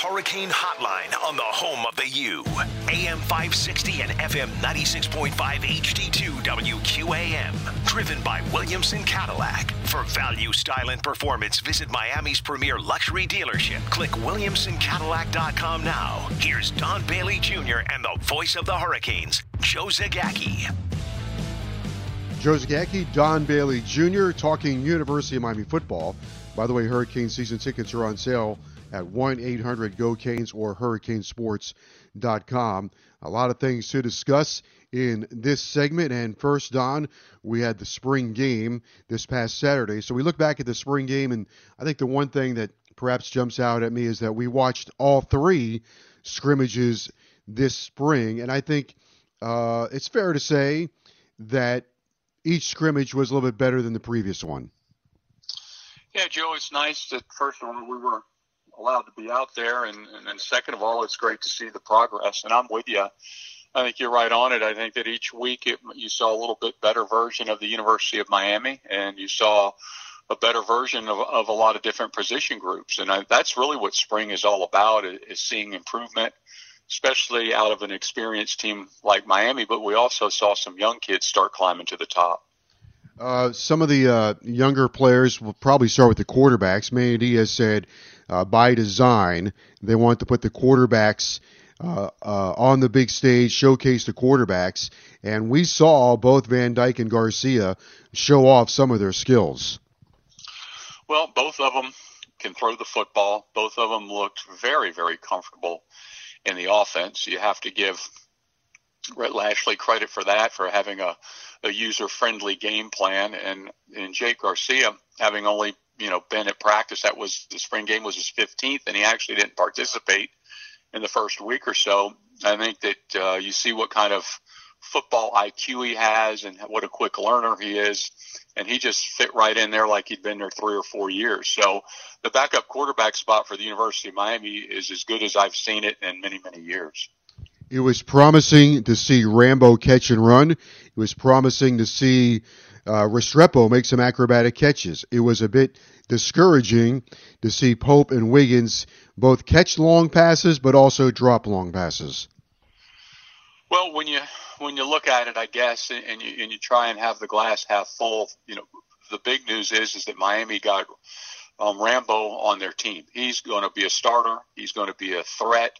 Hurricane Hotline on the home of the U. AM 560 and FM 96.5 HD2 WQAM. Driven by Williamson Cadillac. For value, style, and performance, visit Miami's premier luxury dealership. Click WilliamsonCadillac.com now. Here's Don Bailey Jr. and the voice of the Hurricanes, Joe Zagacki. Joe Zagacki, Don Bailey Jr. talking University of Miami football. By the way, Hurricane season tickets are on sale at 1 800 GO Canes or HurricaneSports.com. A lot of things to discuss in this segment. And first, Don, we had the spring game this past Saturday. So we look back at the spring game, and I think the one thing that perhaps jumps out at me is that we watched all three scrimmages this spring. And I think uh, it's fair to say that each scrimmage was a little bit better than the previous one. Yeah, Joe, it's nice that first of all we were allowed to be out there, and, and then second of all, it's great to see the progress. And I'm with you. I think you're right on it. I think that each week it, you saw a little bit better version of the University of Miami, and you saw a better version of, of a lot of different position groups. And I, that's really what spring is all about: is, seeing improvement, especially out of an experienced team like Miami. But we also saw some young kids start climbing to the top. Uh, some of the uh, younger players will probably start with the quarterbacks. Manny Diaz said, uh, by design, they want to put the quarterbacks uh, uh, on the big stage, showcase the quarterbacks, and we saw both Van Dyke and Garcia show off some of their skills. Well, both of them can throw the football. Both of them looked very, very comfortable in the offense. You have to give Rhett Lashlee credit for that, for having a, a user friendly game plan. And, and Jake Garcia, having only, you know, been at practice, that was the spring game was his 15th, and he actually didn't participate in the first week or so. I think that uh, you see what kind of football IQ he has and what a quick learner he is. And he just fit right in there like he'd been there three or four years. So the backup quarterback spot for the University of Miami is as good as I've seen it in many, many years. It was promising to see Rambo catch and run. It was promising to see uh, Restrepo make some acrobatic catches. It was a bit discouraging to see Pope and Wiggins both catch long passes but also drop long passes. Well, when you when you look at it, I guess, and you and you try and have the glass half full, you know, the big news is is that Miami got um, Rambo on their team. He's going to be a starter. He's going to be a threat.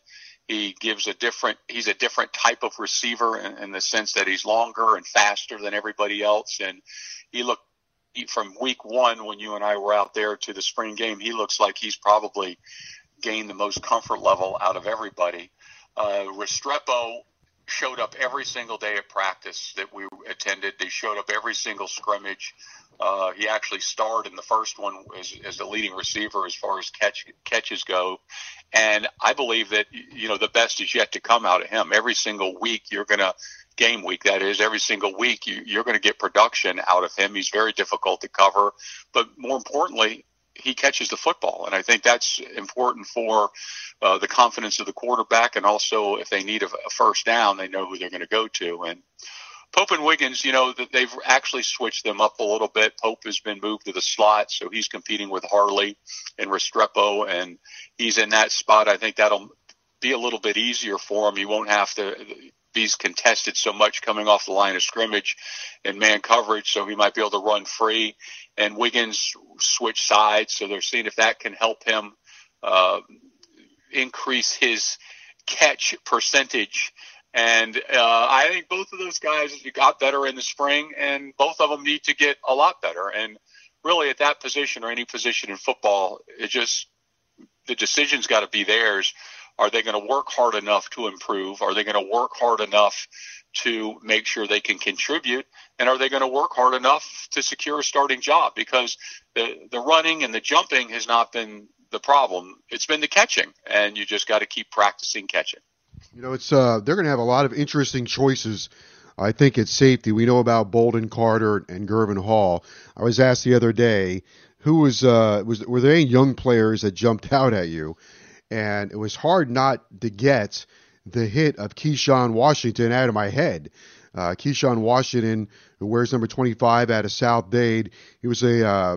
He gives a different. He's a different type of receiver in, in the sense that he's longer and faster than everybody else. And he looked from week one when you and I were out there to the spring game. He looks like he's probably gained the most comfort level out of everybody. Uh, Restrepo showed up every single day at practice that we attended. They showed up every single scrimmage. Uh, he actually starred in the first one as, as the leading receiver as far as catch, catches go. And I believe that, you know, the best is yet to come out of him. Every single week you're going to, game week that is, every single week you, you're going to get production out of him. He's very difficult to cover. But more importantly, he catches the football. And I think that's important for uh, the confidence of the quarterback. And also, if they need a, a first down, they know who they're going to go to. And Pope and Wiggins, you know, that they've actually switched them up a little bit. Pope has been moved to the slot, so he's competing with Harley and Restrepo, and he's in that spot. I think that'll be a little bit easier for him. He won't have to be contested so much coming off the line of scrimmage and man coverage, so he might be able to run free. And Wiggins switch sides, so they're seeing if that can help him uh, increase his catch percentage. And uh, I think both of those guys got better in the spring, and both of them need to get a lot better. And really, at that position or any position in football, it just the decision's got to be theirs. Are they going to work hard enough to improve? Are they going to work hard enough to make sure they can contribute? And are they going to work hard enough to secure a starting job? Because the, the running and the jumping has not been the problem. It's been the catching, and you just got to keep practicing catching. You know, it's uh, they're going to have a lot of interesting choices. I think it's safety. We know about Bolden Carter and Gurvan Hall. I was asked the other day, who was uh, was were there any young players that jumped out at you? And it was hard not to get the hit of Keyshawn Washington out of my head. Uh, Keyshawn Washington, who wears number 25 out of South Dade, he was a uh,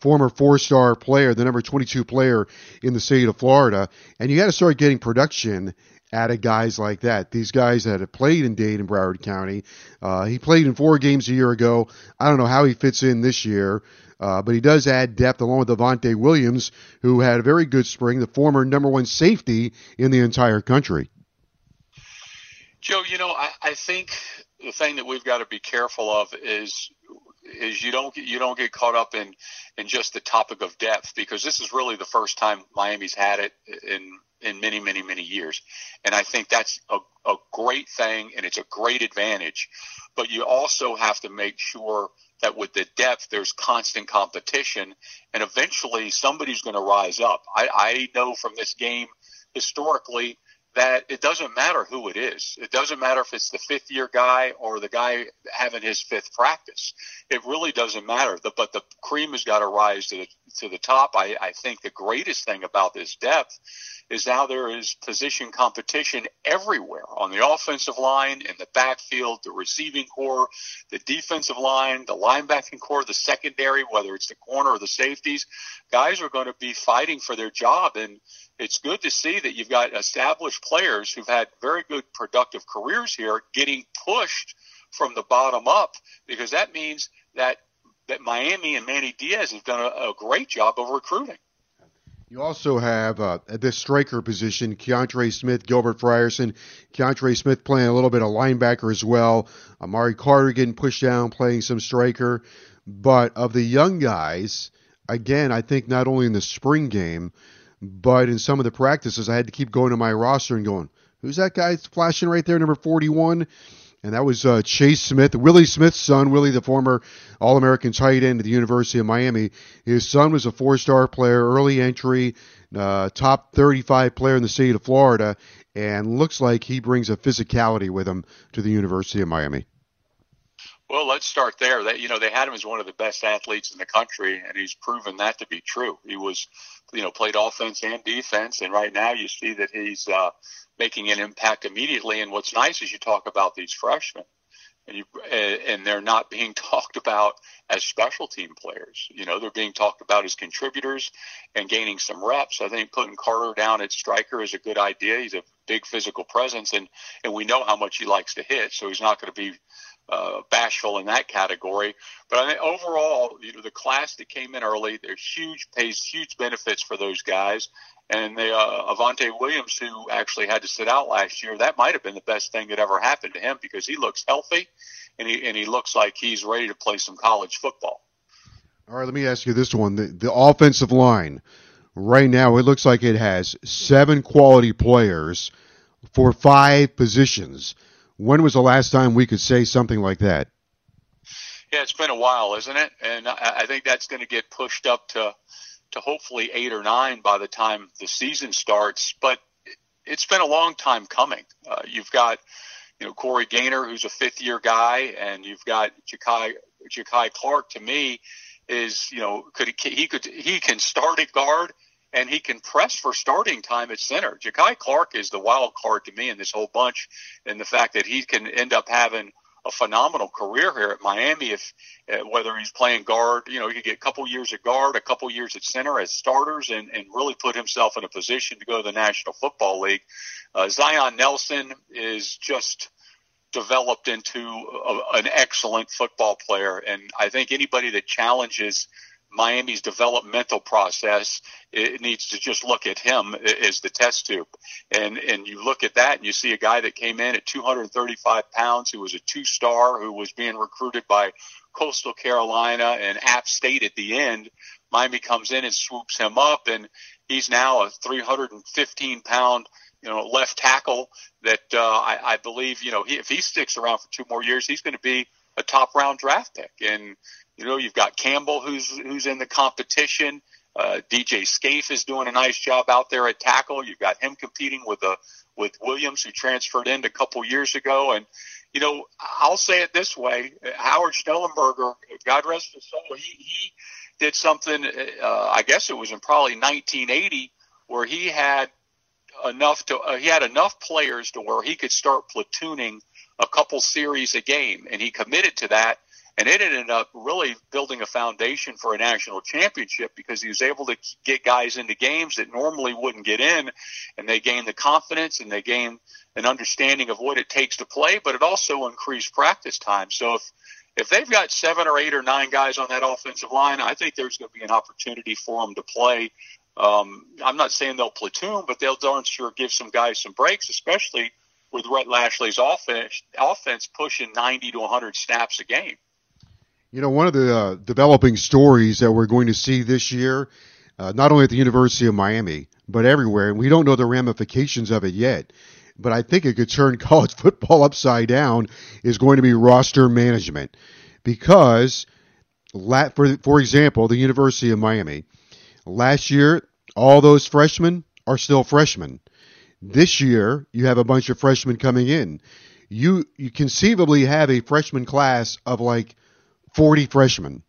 former four-star player, the number 22 player in the state of Florida, and you got to start getting production out of guys like that. These guys that have played in Dade and Broward County. Uh, he played in four games a year ago. I don't know how he fits in this year. Uh, but he does add depth along with Avantae Williams, who had a very good spring, the former number one safety in the entire country. Joe, you know, I, I think the thing that we've got to be careful of is is you don't get you don't get caught up in in just the topic of depth because this is really the first time Miami's had it in in many many many years, and I think that's a, a great thing and it's a great advantage. But you also have to make sure that with the depth, there's constant competition, and eventually somebody's going to rise up. I, I know from this game historically that it doesn't matter who it is. It doesn't matter if it's the fifth year guy or the guy having his fifth practice. It really doesn't matter. The, but the cream has got to rise to the, to the top. I, I think the greatest thing about this depth is now there is position competition everywhere on the offensive line, in the backfield, the receiving corps, the defensive line, the linebacking corps, the secondary, whether it's the corner or the safeties. Guys are going to be fighting for their job. And it's good to see that you've got established players who've had very good productive careers here getting pushed from the bottom up because that means that that Miami and Manny Diaz have done a, a great job of recruiting. You also have uh, at this striker position, Keontra Smith, Gilbert Frierson. Keontra Smith playing a little bit of linebacker as well. Amari Carter getting pushed down, playing some striker. But of the young guys, again, I think not only in the spring game, but in some of the practices, I had to keep going to my roster and going, who's that guy flashing right there, number 41? And that was uh, Chase Smith, Willie Smith's son. Willie, the former All-American tight end at the University of Miami. His son was a four-star player, early entry, uh, top 35 player in the state of Florida, and looks like he brings a physicality with him to the University of Miami. Well, let's start there. That you know, they had him as one of the best athletes in the country, and he's proven that to be true. He was, you know, played offense and defense, and right now you see that he's uh, making an impact immediately. And what's nice is you talk about these freshmen, and you and they're not being talked about as special team players. You know, they're being talked about as contributors and gaining some reps. I think putting Carter down at striker is a good idea. He's a big physical presence, and and we know how much he likes to hit, so he's not going to be uh, bashful in that category. But I think overall, you know, the class that came in early, there's huge pays huge benefits for those guys. And the uh, Avantae Williams, who actually had to sit out last year, that might have been the best thing that ever happened to him because he looks healthy, and he and he looks like he's ready to play some college football. All right, let me ask you this one: the, the offensive line right now, it looks like it has seven quality players for five positions. When was the last time we could say something like that? Yeah, it's been a while, isn't it? And I, think that's going to get pushed up to to hopefully eight or nine by the time the season starts. But it's been a long time coming. Uh, you've got, you know, Corey Gaynor, who's a fifth year guy, and you've got Jakai, Jakai Clark. To me, is you know could he, he could he can start at guard and he can press for starting time at center. Jakai Clark is the wild card to me in this whole bunch, and the fact that he can end up having a phenomenal career here at Miami. If uh, whether he's playing guard, you know, he could get a couple years at guard, a couple years at center as starters, and and really put himself in a position to go to the National Football League. Uh, Zion Nelson is just developed into a, an excellent football player, and I think anybody that challenges Miami's developmental process, it needs to just look at him as the test tube. And and you look at that and you see a guy that came in at 235 pounds, who was a two-star, who was being recruited by Coastal Carolina and App State at the end. Miami comes in and swoops him up, and he's now a 315 pound you know left tackle that uh, I, I believe you know he, if he sticks around for two more years, he's going to be a top round draft pick. And you know, you've got Campbell who's who's in the competition. Uh, DJ Scaife is doing a nice job out there at tackle. You've got him competing with a uh, with Williams who transferred in a couple years ago. And you know, I'll say it this way: Howard Schnellenberger, God rest his soul, he he did something. Uh, I guess it was in probably 1980 where he had enough to uh, he had enough players to where he could start platooning a couple series a game, and he committed to that. And it ended up really building a foundation for a national championship because he was able to get guys into games that normally wouldn't get in, and they gained the confidence and they gained an understanding of what it takes to play. But it also increased practice time. So if if they've got seven or eight or nine guys on that offensive line, I think there's going to be an opportunity for them to play. Um, I'm not saying they'll platoon, but they'll darn sure give some guys some breaks, especially with Rhett Lashlee's offense, offense pushing 90 to 100 snaps a game. You know, one of the uh, developing stories that we're going to see this year, uh, not only at the University of Miami, but everywhere, and we don't know the ramifications of it yet, but I think it could turn college football upside down, is going to be roster management. Because, for, for example, the University of Miami, last year, all those freshmen are still freshmen. This year, you have a bunch of freshmen coming in. You you conceivably have a freshman class of like 40 freshmen.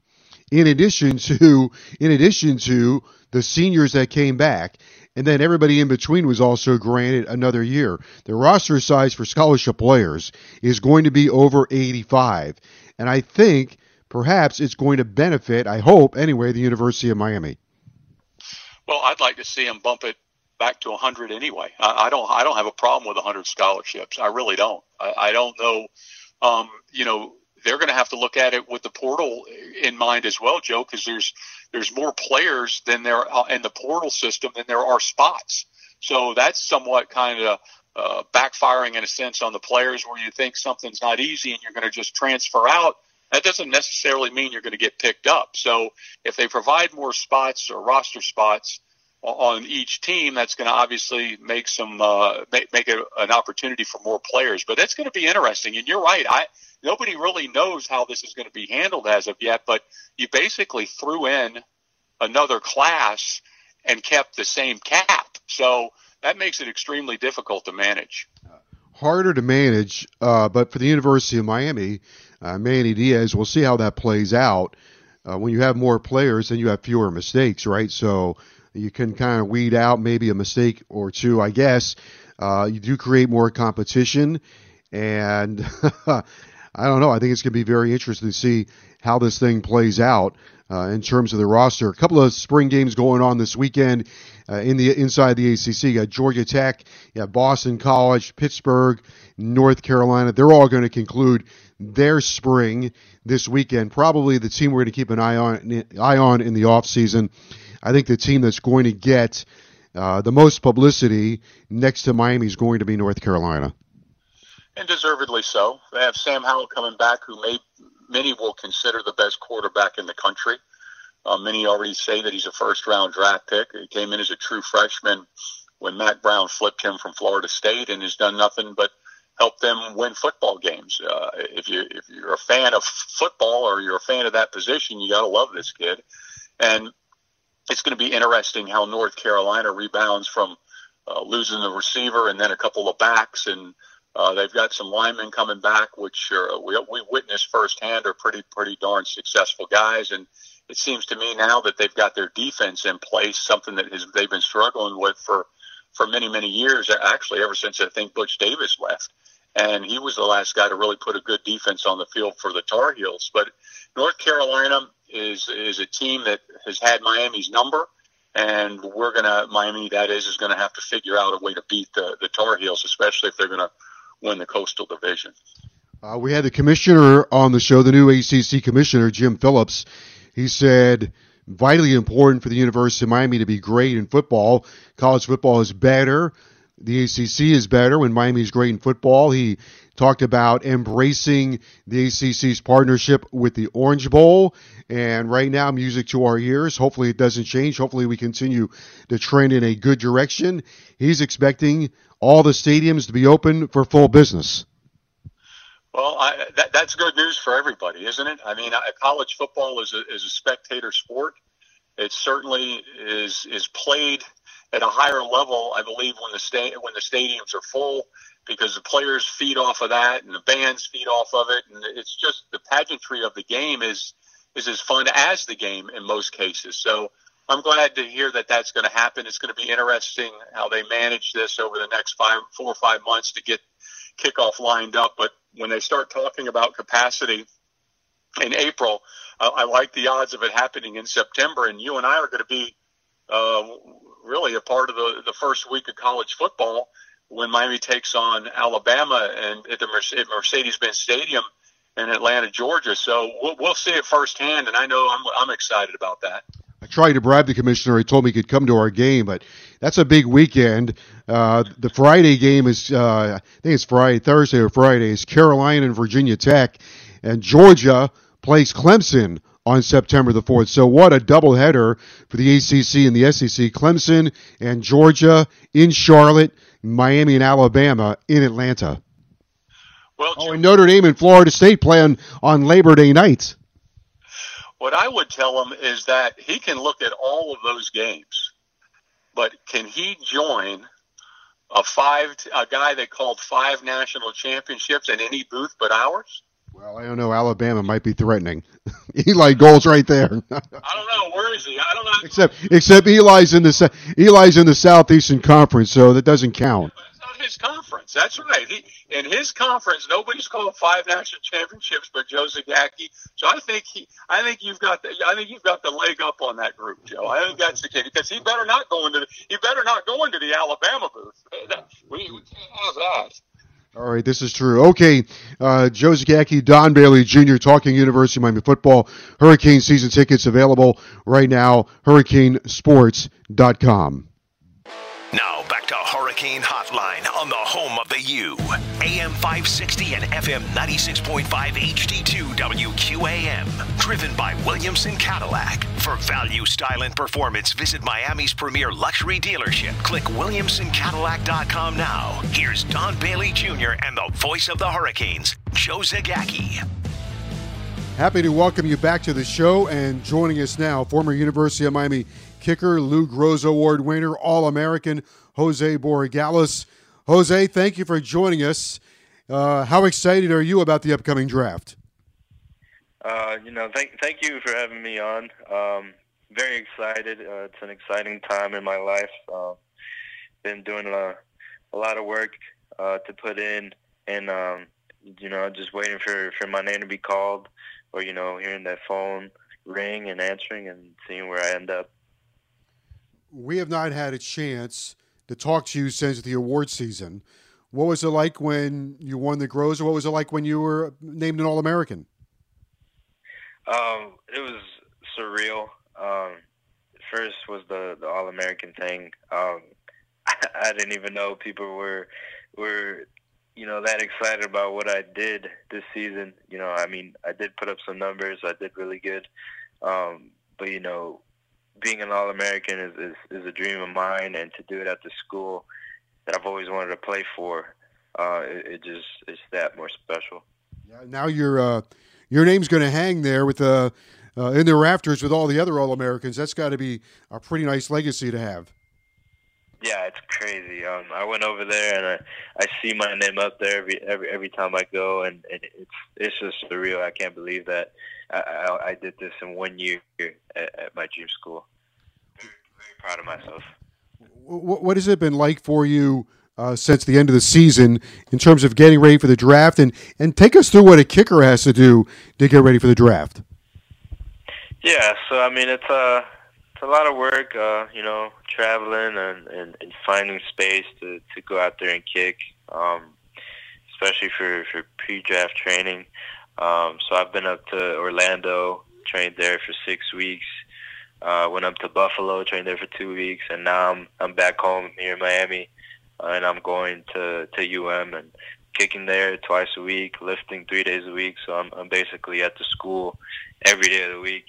In addition to in addition to the seniors that came back, and then everybody in between was also granted another year. The roster size for scholarship players is going to be over 85, and I think perhaps it's going to benefit, I hope anyway, the University of Miami. Well, I'd like to see them bump it back to 100 anyway. I, I don't I don't have a problem with 100 scholarships. I really don't. I, I don't know. Um, you know, they're going to have to look at it with the portal in mind as well, Joe, because there's there's more players than there are in the portal system than there are spots. So that's somewhat kind of uh, backfiring in a sense on the players where you think something's not easy and you're going to just transfer out. That doesn't necessarily mean you're going to get picked up. So if they provide more spots or roster spots, on each team, that's going to obviously make some uh, make, make it an opportunity for more players. But that's going to be interesting. And you're right. I nobody really knows how this is going to be handled as of yet. But you basically threw in another class and kept the same cap, so that makes it extremely difficult to manage. Harder to manage, uh, but for the University of Miami, uh, Manny Diaz, we'll see how that plays out. Uh, when you have more players, then you have fewer mistakes, right? So you can kind of weed out maybe a mistake or two, I guess. Uh, you do create more competition, and I don't know. I think it's going to be very interesting to see how this thing plays out uh, in terms of the roster. A couple of spring games going on this weekend uh, in the inside the ACC. You got Georgia Tech, you got Boston College, Pittsburgh, North Carolina. They're all going to conclude their spring this weekend. Probably the team we're going to keep an eye on eye on in the off season. I think the team that's going to get uh, the most publicity next to Miami is going to be North Carolina. And deservedly so. They have Sam Howell coming back, who may, many will consider the best quarterback in the country. Uh, many already say that he's a first round draft pick. He came in as a true freshman when Mack Brown flipped him from Florida State and has done nothing but help them win football games. Uh, if you if you're a fan of football or you're a fan of that position, you got to love this kid. And it's going to be interesting how North Carolina rebounds from uh, losing the receiver and then a couple of backs, and uh, they've got some linemen coming back, which are, we we witnessed firsthand are pretty pretty darn successful guys, and it seems to me now that they've got their defense in place, something that has, they've been struggling with for for many many years, actually ever since I think Butch Davis left. And he was the last guy to really put a good defense on the field for the Tar Heels. But North Carolina is is a team that has had Miami's number, and we're gonna Miami that is is gonna have to figure out a way to beat the the Tar Heels, especially if they're gonna win the Coastal Division. Uh, we had the commissioner on the show, the new ACC commissioner Jim Phillips. He said vitally important for the University of Miami to be great in football. College football is better. The ACC is better when Miami is great in football. He talked about embracing the ACC's partnership with the Orange Bowl. And right now, music to our ears. Hopefully, it doesn't change. Hopefully, we continue to trend in a good direction. He's expecting all the stadiums to be open for full business. Well, I, that, that's good news for everybody, isn't it? I mean, college football is a, is a spectator sport. It certainly is is played at a higher level, I believe, when the sta- when the stadiums are full, because the players feed off of that and the bands feed off of it, and it's just the pageantry of the game is is as fun as the game in most cases. So I'm glad to hear that that's going to happen. It's going to be interesting how they manage this over the next five, four or five months to get kickoff lined up. But when they start talking about capacity in April, uh, I like the odds of it happening in September. And you and I are going to be uh, really a part of the, the first week of college football when Miami takes on Alabama and at the Mercedes-Benz Stadium in Atlanta, Georgia. So we'll, we'll see it firsthand, and I know I'm, I'm excited about that. I tried to bribe the commissioner. He told me he could come to our game, but that's a big weekend. Uh, the Friday game is, uh, I think it's Friday, Thursday or Friday, is Carolina and Virginia Tech, and Georgia plays Clemson on September the 4th. So what a doubleheader for the ACC and the SEC. Clemson and Georgia in Charlotte, Miami and Alabama in Atlanta. Well, oh, and Notre Dame and Florida State play on, on Labor Day night. What I would tell him is that he can look at all of those games, but can he join a five a guy that called five national championships in any booth but ours? Well, I don't know. Alabama might be threatening. Eli Gold's right there. I don't know where is he. I don't know. Except except Eli's in the Eli's in the Southeastern Conference, so that doesn't count his conference. That's right. He, in his conference, nobody's called five national championships but Joe Zagacki. So I think he, I think you've got the, I think you've got the leg up on that group, Joe. I think that's the case because he better not go into, the, he better not go into the Alabama booth. We, we can't have that. All right, this is true. Okay, uh, Joe Zagacki, Don Bailey Jr. talking University of Miami football. Hurricane season tickets available right now. HurricaneSports.com. Now back to Hurricane Hotline 60 and FM 96.5 HD2 WQAM. Driven by Williamson Cadillac. For value, style, and performance, visit Miami's premier luxury dealership. Click WilliamsonCadillac.com now. Here's Don Bailey Jr. and the voice of the Hurricanes, Joe Zagacki. Happy to welcome you back to the show and joining us now, former University of Miami kicker, Lou Groza Award winner, All American, Jose Borregales. Jose, thank you for joining us. Uh, how excited are you about the upcoming draft? Uh, you know, thank thank you for having me on. Um, very excited. Uh, it's an exciting time in my life. Uh, been doing a, a lot of work uh, to put in, and um, you know, just waiting for for my name to be called, or you know, hearing that phone ring and answering and seeing where I end up we have not had a chance to talk to you since the award season. What was it like when you won the Groza? What was it like when you were named an All American? Um, it was surreal. Um, first was the, the All American thing. Um, I, I didn't even know people were were you know that excited about what I did this season. You know, I mean, I did put up some numbers. I did really good. Um, but you know, being an All American is, is, is a dream of mine, and to do it at the school that I've always wanted to play for, uh, it, it, just it's that more special. Yeah, now your uh, your name's going to hang there with the uh, in the rafters with all the other All Americans. That's got to be a pretty nice legacy to have. Yeah, it's crazy. Um, I went over there and I, I see my name up there every every every time I go, and, and it's it's just surreal. I can't believe that I, I, I did this in one year at, at my dream school. Very, very proud of myself. What, has it been like for you uh, since the end of the season in terms of getting ready for the draft? And, and take us through what a kicker has to do to get ready for the draft. Yeah, so I mean, it's a uh, it's a lot of work, uh, you know, traveling and, and, and finding space to, to go out there and kick, um, especially for, for pre-draft training. Um, so I've been up to Orlando, trained there for six weeks. Uh, went up to Buffalo, trained there for two weeks, and now I'm I'm back home here in Miami, uh, and I'm going to to UM and kicking there twice a week, lifting three days a week. So I'm I'm basically at the school every day of the week.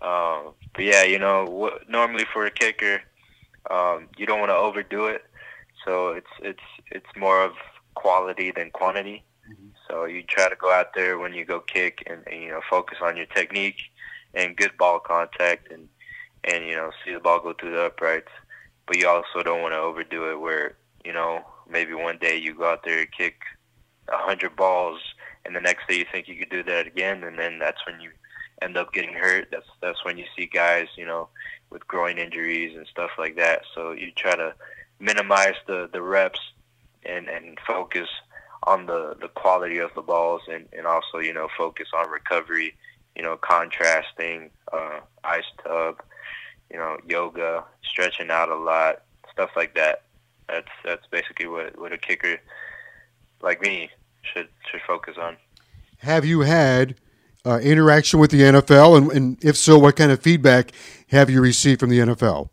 Uh, but yeah, you know, what, normally for a kicker, um, you don't want to overdo it. So it's it's it's more of quality than quantity. Mm-hmm. So you try to go out there when you go kick and, and you know focus on your technique and good ball contact and and you know see the ball go through the uprights. But you also don't want to overdo it where you know maybe one day you go out there and kick a hundred balls and the next day you think you could do that again and then that's when you end up getting hurt. That's that's when you see guys you know with groin injuries and stuff like that. So you try to minimize the the reps and and focus on the the quality of the balls and and also you know focus on recovery you know contrasting uh ice tub you know yoga stretching out a lot stuff like that that's that's basically what what a kicker like me should should focus on have you had uh, interaction with the NFL and, and if so what kind of feedback have you received from the NFL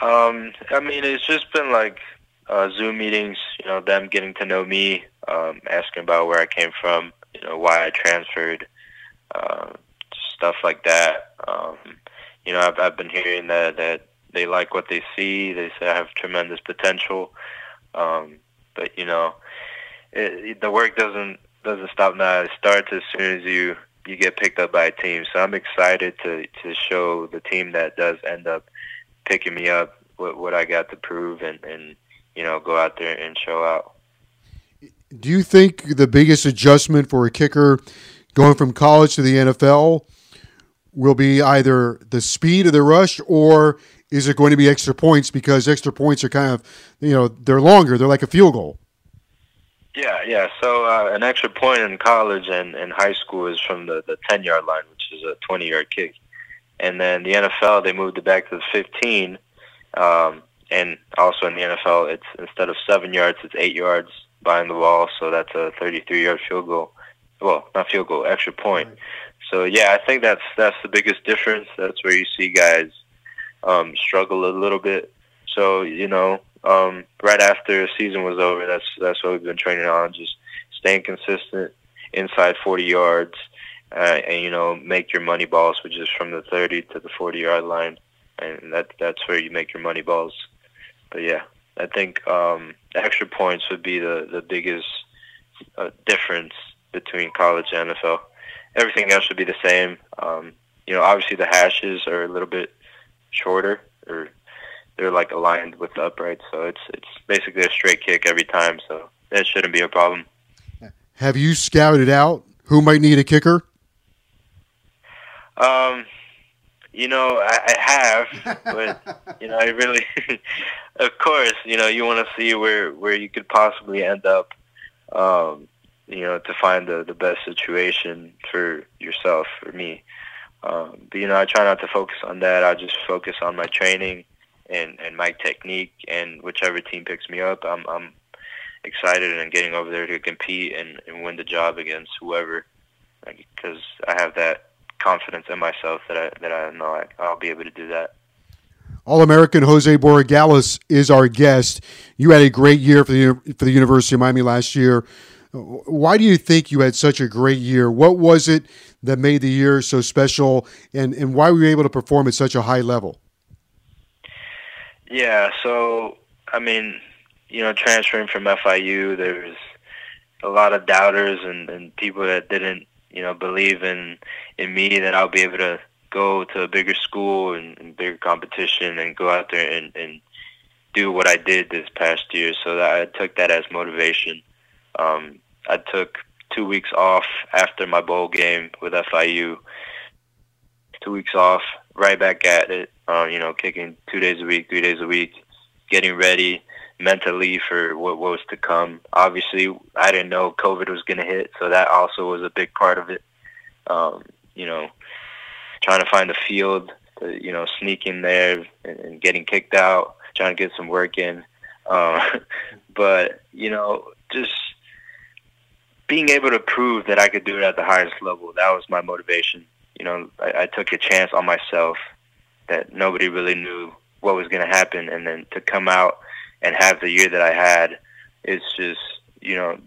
um, I mean, it's just been like uh, Zoom meetings. You know, them getting to know me, um, asking about where I came from, you know, why I transferred, uh, stuff like that. Um, you know, I've, I've been hearing that that they like what they see. They say I have tremendous potential. Um, but you know, it, the work doesn't doesn't stop now. It starts as soon as you you get picked up by a team. So I'm excited to to show the team that does end up picking me up what what I got to prove and and you know go out there and show out. Do you think the biggest adjustment for a kicker going from college to the NFL will be either the speed of the rush or is it going to be extra points because extra points are kind of you know they're longer they're like a field goal yeah yeah so uh, an extra point in college and, and high school is from the, the 10 yard line which is a 20 yard kick and then the NFL they moved it back to the 15, um, and also in the NFL it's instead of seven yards it's eight yards behind the ball, so that's a 33 yard field goal. Well, not field goal, extra point. Right. So yeah, I think that's that's the biggest difference. That's where you see guys um, struggle a little bit. So you know, um, right after the season was over, that's that's what we've been training on, just staying consistent inside 40 yards uh, and you know make your money balls, which is from the 30 to the 40 yard line, and that that's where you make your money balls. But yeah, I think um, extra points would be the the biggest uh, difference between college and NFL. Everything else should be the same. Um, you know, obviously the hashes are a little bit shorter, or they're like aligned with the uprights, so it's it's basically a straight kick every time. So that shouldn't be a problem. Have you scouted out who might need a kicker? Um, you know, I, I have, but you know, I really, of course, you know, you want to see where where you could possibly end up. Um, you know, to find the the best situation for yourself, for me. Um, but you know, I try not to focus on that. I just focus on my training and and my technique, and whichever team picks me up, I'm I'm excited and getting over there to compete and, and win the job against whoever, because I have that confidence in myself that I that I know I, I'll be able to do that. All American Jose Borregales is our guest. You had a great year for the for the University of Miami last year. Why do you think you had such a great year? What was it that made the year so special, and and why were you able to perform at such a high level? Yeah, so I mean, you know, transferring from FIU, there was a lot of doubters and, and people that didn't you know, believe in in me that I'll be able to go to a bigger school and, and bigger competition and go out there and, and do what I did this past year. So that I took that as motivation. Um, I took two weeks off after my bowl game with FIU. Two weeks off, right back at it. Uh, you know, kicking two days a week, three days a week, getting ready mentally for what was to come. Obviously, I didn't know COVID was going to hit, so that also was a big part of it. Um, you know, trying to find a field, to, you know, sneaking there and, and getting kicked out, trying to get some work in. Um, but you know, being able to prove that I could do it at the highest level. That was my motivation. you know, I, I took a chance on myself that nobody really knew what was going to happen, and then to come out and have the year that I had, it's just you know,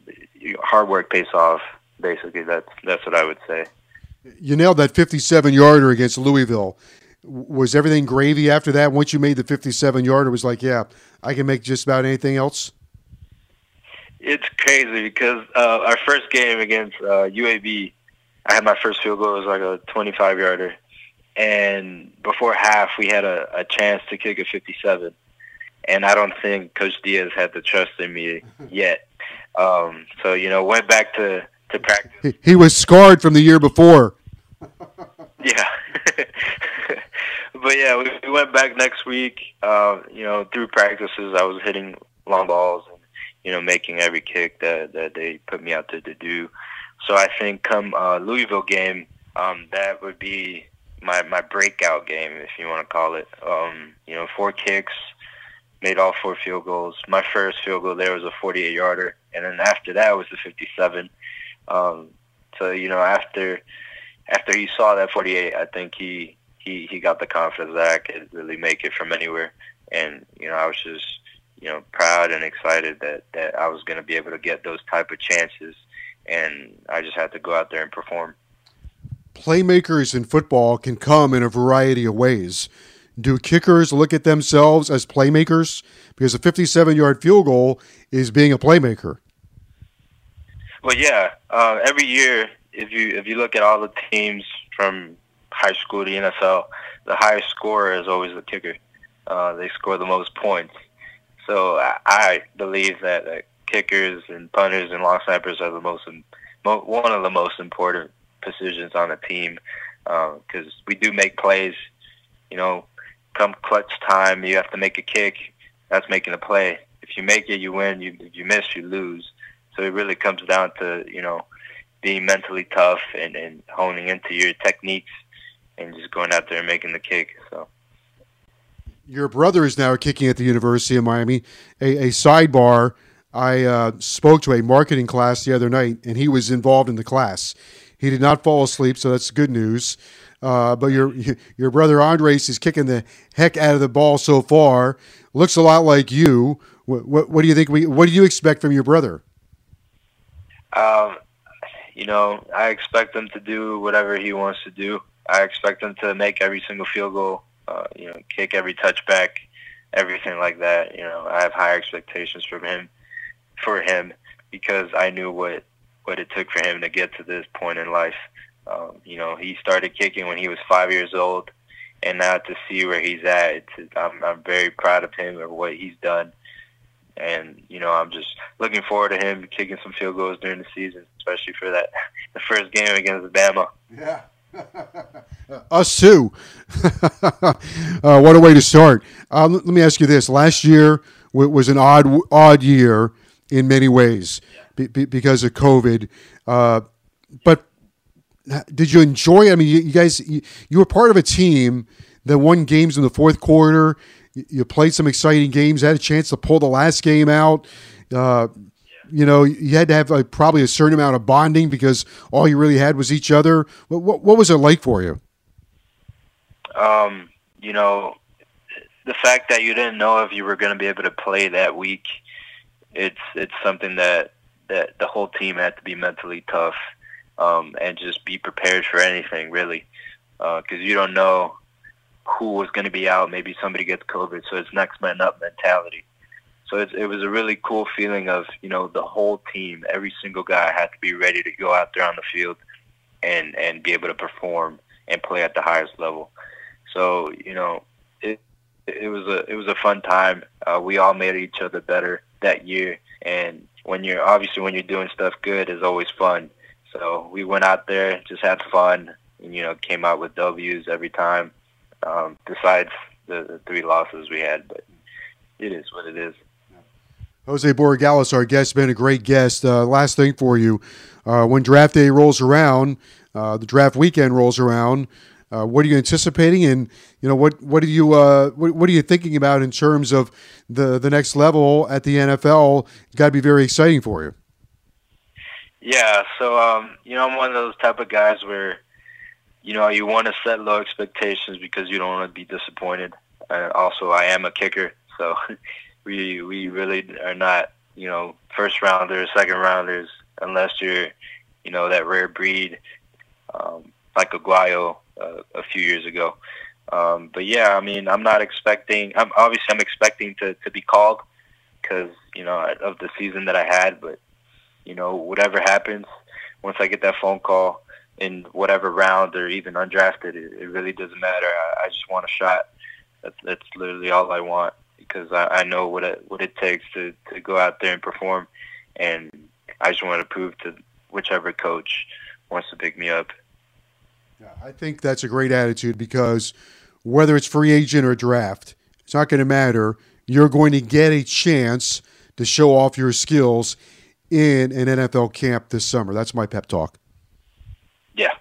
hard work pays off. Basically, that's that's what I would say. You nailed that 57 yarder against Louisville. Was everything gravy after that? Once you made the 57 yarder, was like, yeah, I can make just about anything else. It's crazy because uh, our first game against uh, UAB, I had my first field goal. It was like a 25 yarder, and before half, we had a, a chance to kick a 57. And I don't think Coach Diaz had the trust in me yet. Um, so you know, went back to to practice. He, he was scarred from the year before. yeah. but yeah, we, we went back next week. Uh, you know, through practices, I was hitting long balls and you know making every kick that that they put me out there to do. So I think come uh, Louisville game, um, that would be my my breakout game, if you want to call it. Um, you know, four kicks, made all four field goals. My first field goal there was a 48 yarder, and then after that was the 57. Um, so you know, after after he saw that 48, I think he he he got the confidence that I could really make it from anywhere, and you know, I was just you know proud and excited that that I was going to be able to get those type of chances, and I just had to go out there and perform. Playmakers in football can come in a variety of ways. Do kickers look at themselves as playmakers? Because a 57 yard field goal is being a playmaker. Well, yeah. Uh, every year, if you if you look at all the teams from high school to NFL, the highest scorer is always the kicker. Uh, they score the most points. So I, believe that uh, kickers and punters and long snappers are the most mo- one of the most important positions on a team because uh, we do make plays. You know, come clutch time, you have to make a kick. That's making a play. If you make it, you win. You if you miss, you lose. So it really comes down to you know being mentally tough and, and honing into your techniques and just going out there and making the kick. So. Your brother is now kicking at the University of Miami. A, a sidebar: I uh, spoke to a marketing class the other night, and he was involved in the class. He did not fall asleep, so that's good news. Uh, but your your brother Andres is kicking the heck out of the ball so far. Looks a lot like you. What, what, what do you think? We, what do you expect from your brother? Um, you know, I expect him to do whatever he wants to do. I expect him to make every single field goal. Uh, you know, kick every touchback, everything like that. You know, I have high expectations from him, for him, because I knew what what it took for him to get to this point in life. Um, you know, he started kicking when he was five years old, and now to see where he's at, I'm, I'm very proud of him and what he's done. And you know, I'm just looking forward to him kicking some field goals during the season, especially for that the first game against Bama. Yeah. Us too. uh, what a way to start. Uh, let me ask you this: Last year was an odd, odd year in many ways yeah. be, because of COVID. Uh, but did you enjoy? I mean, you, you guys, you, you, were part of a team that won games in the fourth quarter. You, you, played some exciting games. Had a chance to pull the last game out. Uh, you know, you had to have like, probably a certain amount of bonding because all you really had was each other. What, what, what was it like for you? Um, you know, the fact that you didn't know if you were going to be able to play that week, it's it's something that that the whole team had to be mentally tough um, and just be prepared for anything really, because uh, you don't know who was going to be out. Maybe somebody gets COVID, so it's next man up mentality. So it, it was a really cool feeling of you know the whole team, every single guy had to be ready to go out there on the field and and be able to perform and play at the highest level. So you know it it was a it was a fun time. Uh, we all made each other better that year, and when you're obviously when you're doing stuff good, is always fun. So we went out there, just had fun, and you know, came out with W's every time. Um, besides the, the three losses we had, but it is what it is. Jose Borregales, our guest, been a great guest. Uh, last thing for you, uh, when draft day rolls around, uh, the draft weekend rolls around. Uh, what are you anticipating, and you know what what are you uh, what, what, are you thinking about in terms of the the next level at the NFL? Got to be very exciting for you. Yeah, so um, you know, I'm one of those type of guys where you know, you want to set low expectations because you don't want to be disappointed. And also, I am a kicker, so we we really are not, you know, first rounders, second rounders, unless you're, you know, that rare breed um, like Aguayo uh, a few years ago. Um, but yeah, I mean, I'm not expecting. I'm obviously I'm expecting to to be called because you know of the season that I had. But you know, whatever happens, once I get that phone call in whatever round or even undrafted, it, it really doesn't matter. I, I just want a shot. That's that's literally all I want because I, I know what it what it takes to to go out there and perform, and I just want to prove to whichever coach wants to pick me up. Yeah, I think that's a great attitude because whether it's free agent or draft, it's not going to matter. You're going to get a chance to show off your skills in an NFL camp this summer. That's my pep talk. Yeah,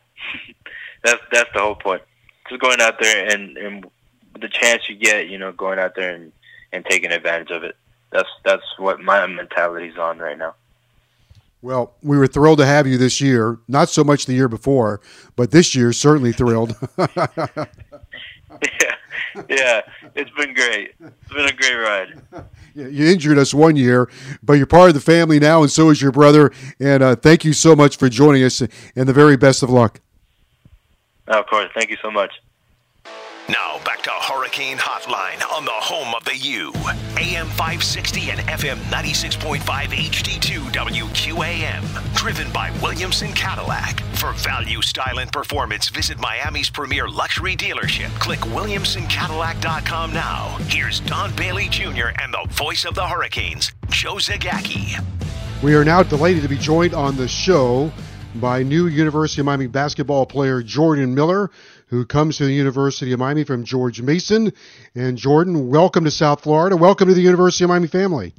that's that's the whole point. Just going out there and and the chance you get, you know, going out there and and taking advantage of it. That's that's what my mentality's on right now. Well, we were thrilled to have you this year. Not so much the year before, but this year certainly thrilled. yeah, yeah, it's been great. It's been a great ride. You injured us one year, but you're part of the family now, and so is your brother. And uh, thank you so much for joining us, and the very best of luck. of course, thank you so much. Now back to Hurricane Hotline on the home of the U. AM 560 and FM 96.5 HD2 WQAM. Driven by Williamson Cadillac. For value, style, and performance, visit Miami's premier luxury dealership. Click WilliamsonCadillac.com now. Here's Don Bailey Jr. and the voice of the Hurricanes, Joe Zagacki. We are now delighted to be joined on the show by new University of Miami basketball player Jordan Miller who comes to the University of Miami from George Mason. And Jordan, welcome to South Florida. Welcome to the University of Miami family.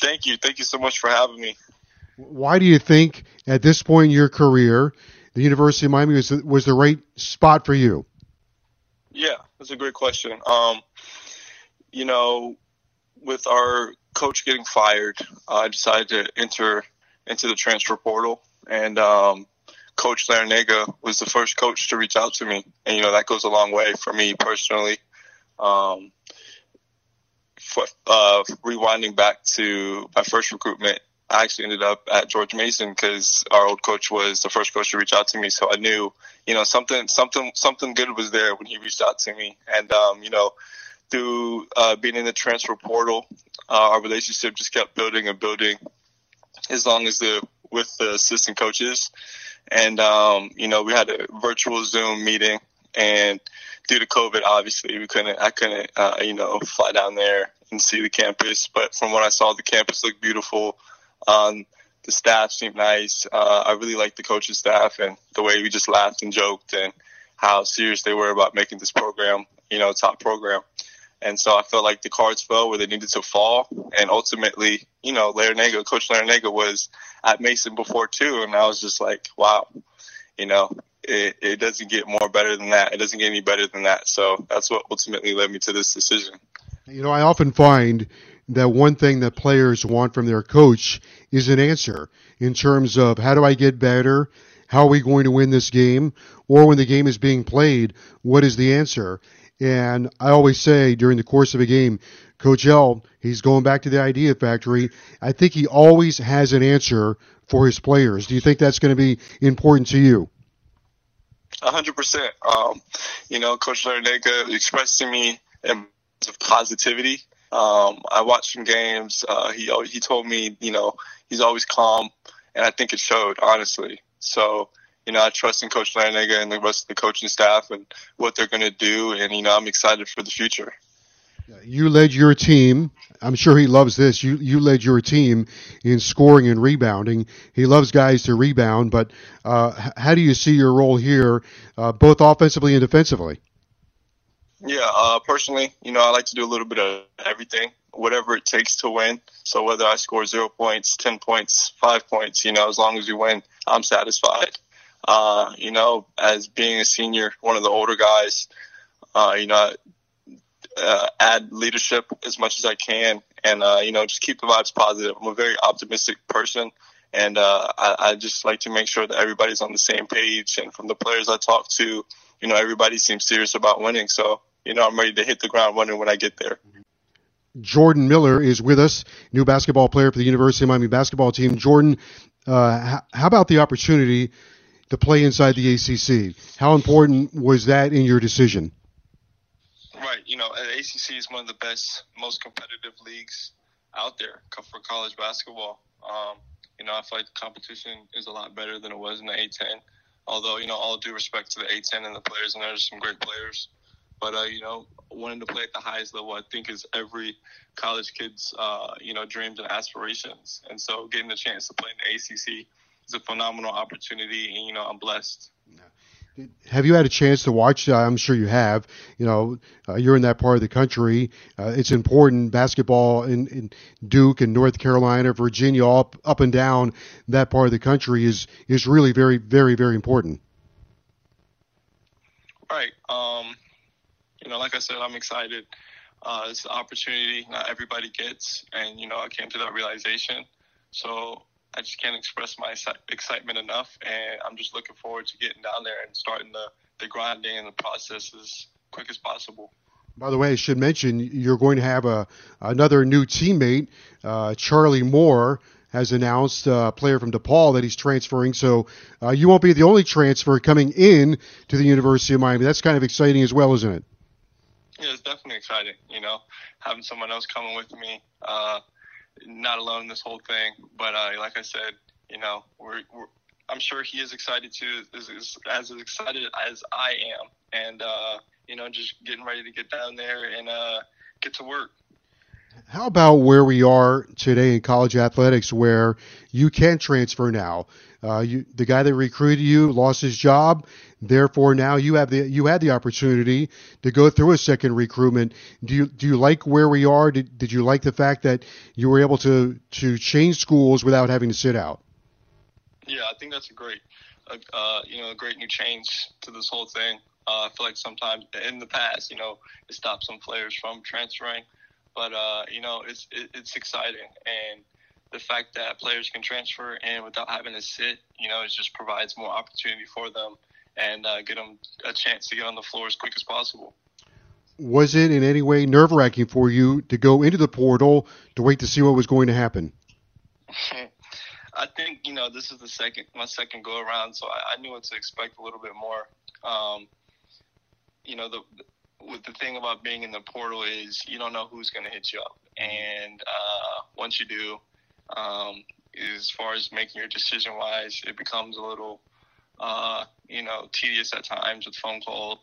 Thank you. Thank you so much for having me. Why do you think at this point in your career the University of Miami was the, was the right spot for you? Yeah, that's a great question. Um, you know, with our coach getting fired, I decided to enter into the transfer portal, and um, Coach Larrañaga was the first coach to reach out to me, and you know that goes a long way for me personally. Um, for, uh, rewinding back to my first recruitment, I actually ended up at George Mason because our old coach was the first coach to reach out to me. So I knew, you know, something, something, something good was there when he reached out to me. And, um, you know, through uh, being in the transfer portal, uh, our relationship just kept building and building as long as the with the assistant coaches and um, you know we had a virtual Zoom meeting, and due to COVID, obviously we couldn't. I couldn't, uh, you know, fly down there and see the campus. But from what I saw, the campus looked beautiful. Um, the staff seemed nice. Uh, I really liked the coaching staff and the way we just laughed and joked and how serious they were about making this program, you know, top program. And so I felt like the cards fell where they needed to fall. And ultimately, you know, Larrañaga, Coach Larrañaga was at Mason before too. And I was just like, wow, you know, it, it doesn't get more better than that. It doesn't get any better than that. So that's what ultimately led me to this decision. You know, I often find that one thing that players want from their coach is an answer in terms of how do I get better? How are we going to win this game? Or when the game is being played, what is the answer? And I always say during the course of a game, Coach L, he's going back to the idea factory. I think he always has an answer for his players. Do you think that's going to be important to you? A hundred percent. Um, you know, Coach Larrañaga expressed to me of positivity. Um, I watched some games. Uh, he he told me, you know, he's always calm, and I think it showed honestly. So you know, I trust in Coach Larrañaga and the rest of the coaching staff and what they're going to do. And, you know, I'm excited for the future. You led your team. I'm sure he loves this. You you led your team in scoring and rebounding. He loves guys to rebound, but uh, how do you see your role here, uh, both offensively and defensively? Yeah, uh, personally, you know, I like to do a little bit of everything, whatever it takes to win. So whether I score zero points, ten points, five points, you know, as long as we win, I'm satisfied. Uh, you know, as being a senior, one of the older guys, uh, you know, uh, add leadership as much as I can and, uh, you know, just keep the vibes positive. I'm a very optimistic person and uh, I, I just like to make sure that everybody's on the same page. And from the players I talk to, you know, everybody seems serious about winning. So, you know, I'm ready to hit the ground running when I get there. Jordan Miller is with us, new basketball player for the University of Miami basketball team. Jordan, uh, how about the opportunity to play inside the ACC? How important was that in your decision? Right. You know, ACC is one of the best, most competitive leagues out there for college basketball. Um, you know, I feel like the competition is a lot better than it was in the A10. Although, you know, all due respect to the A10 and the players, and there's some great players. But, uh, you know, wanting to play at the highest level, I think, is every college kid's, uh, you know, dreams and aspirations. And so getting the chance to play in the ACC is a phenomenal opportunity, and, you know, I'm blessed. Have you had a chance to watch? Uh, I'm sure you have. You know, uh, you're in that part of the country. Uh, it's important basketball in, in, Duke and North Carolina, Virginia, up up and down that part of the country is is really very very very important. Right. Um, you know, like I said, I'm excited. Uh, it's an opportunity not everybody gets, and you know, I came to that realization. So I just can't express my excitement enough, and I'm just looking forward to getting down there and starting the, the grinding and the process as quick as possible. By the way, I should mention you're going to have a another new teammate, uh, Charlie Moore has announced, uh, a player from DePaul, that he's transferring. So uh, you won't be the only transfer coming in to the University of Miami. That's kind of exciting as well, isn't it? Yeah, it's definitely exciting. You know, having someone else coming with me. Uh, not alone in this whole thing. But uh, like I said, you know, we're, we're I'm sure he is excited too, is, as excited as I am, and uh, you know, just getting ready to get down there and uh, get to work. How about where we are today in college athletics, where you can transfer now? Uh, you, the guy that recruited you lost his job, therefore now you have the you had the opportunity to go through a second recruitment. Do you do you like where we are? Did, did you like the fact that you were able to to change schools without having to sit out? Yeah, I think that's a great, uh, you know, a great new change to this whole thing. Uh, I feel like sometimes in the past, you know, it stopped some players from transferring, but uh, you know, it's it, it's exciting and the fact that players can transfer and without having to sit, you know, it just provides more opportunity for them and uh, get them a chance to get on the floor as quick as possible. Was it in any way nerve wracking for you to go into the portal to wait to see what was going to happen? I think you know this is the second my second go around, so I, I knew what to expect a little bit more. Um, you know the with the thing about being in the portal is you don't know who's going to hit you up, and uh, once you do, um, as far as making your decision wise, it becomes a little, uh, you know, tedious at times with phone calls.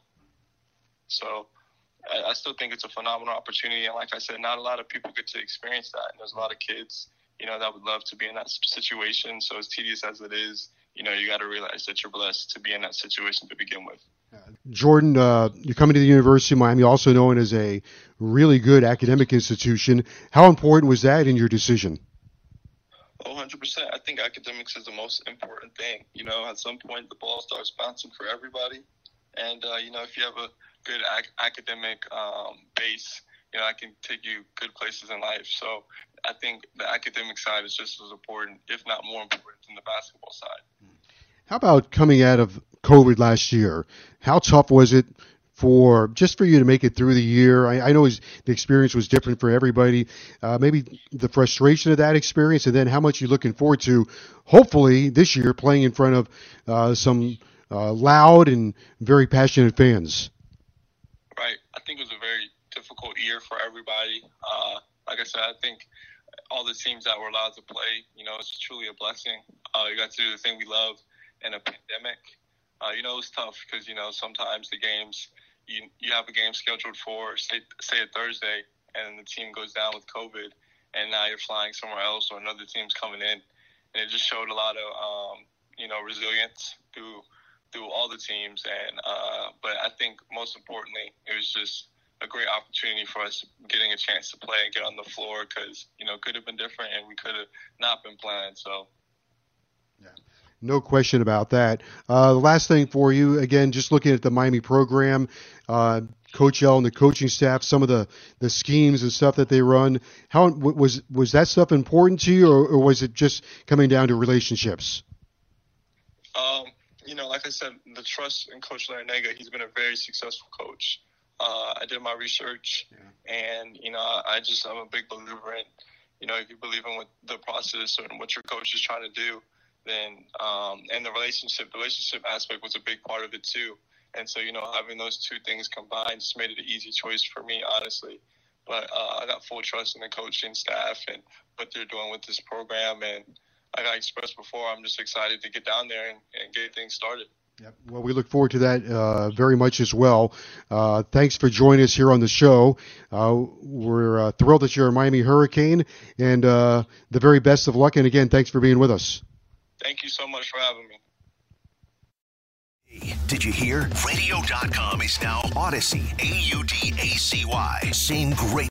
So I, I still think it's a phenomenal opportunity. And like I said, not a lot of people get to experience that. And there's a lot of kids, you know, that would love to be in that situation. So as tedious as it is, you know, you got to realize that you're blessed to be in that situation to begin with. Jordan, uh, you're coming to the University of Miami, also known as a really good academic institution. How important was that in your decision? 100%. I think academics is the most important thing. You know, at some point, the ball starts bouncing for everybody. And, uh, you know, if you have a good ac- academic um, base, you know, I can take you good places in life. So I think the academic side is just as important, if not more important, than the basketball side. How about coming out of COVID last year? How tough was it for just for you to make it through the year? I, I know the experience was different for everybody. Uh, maybe the frustration of that experience, and then how much you're looking forward to, hopefully this year, playing in front of uh, some uh, loud and very passionate fans. Right. I think it was a very difficult year for everybody. Uh, like I said, I think all the teams that were allowed to play, you know, it's truly a blessing. Uh, you got to do the thing we love in a pandemic. Uh, you know, it was tough because, you know, sometimes the games you you have a game scheduled for say say a Thursday, and the team goes down with COVID, and now you're flying somewhere else, or another team's coming in, and it just showed a lot of um, you know resilience through through all the teams, and uh, but I think most importantly, it was just a great opportunity for us getting a chance to play and get on the floor because you know could have been different and we could have not been playing. So yeah. No question about that. Uh, the last thing for you, again, just looking at the Miami program, uh, Coach L and the coaching staff, some of the, the schemes and stuff that they run. How was was that stuff important to you, or, or was it just coming down to relationships? Um, you know, like I said, the trust in Coach Larrañaga. He's been a very successful coach. Uh, I did my research, yeah. and you know, I just I'm a big believer in, you know, if you believe in what the process and what your coach is trying to do, then um, and the relationship, the relationship aspect was a big part of it too. And so, you know, having those two things combined just made it an easy choice for me, honestly. But uh, I got full trust in the coaching staff and what they're doing with this program. And like I expressed before, I'm just excited to get down there and, and get things started. Yep. Well, we look forward to that uh, very much as well. Uh, thanks for joining us here on the show. Uh, we're uh, thrilled that you're a Miami Hurricane, and uh, the very best of luck. And again, thanks for being with us. Thank you so much for having me. Did you hear? Radio.com is now Audacy. A U D A C Y. Same great.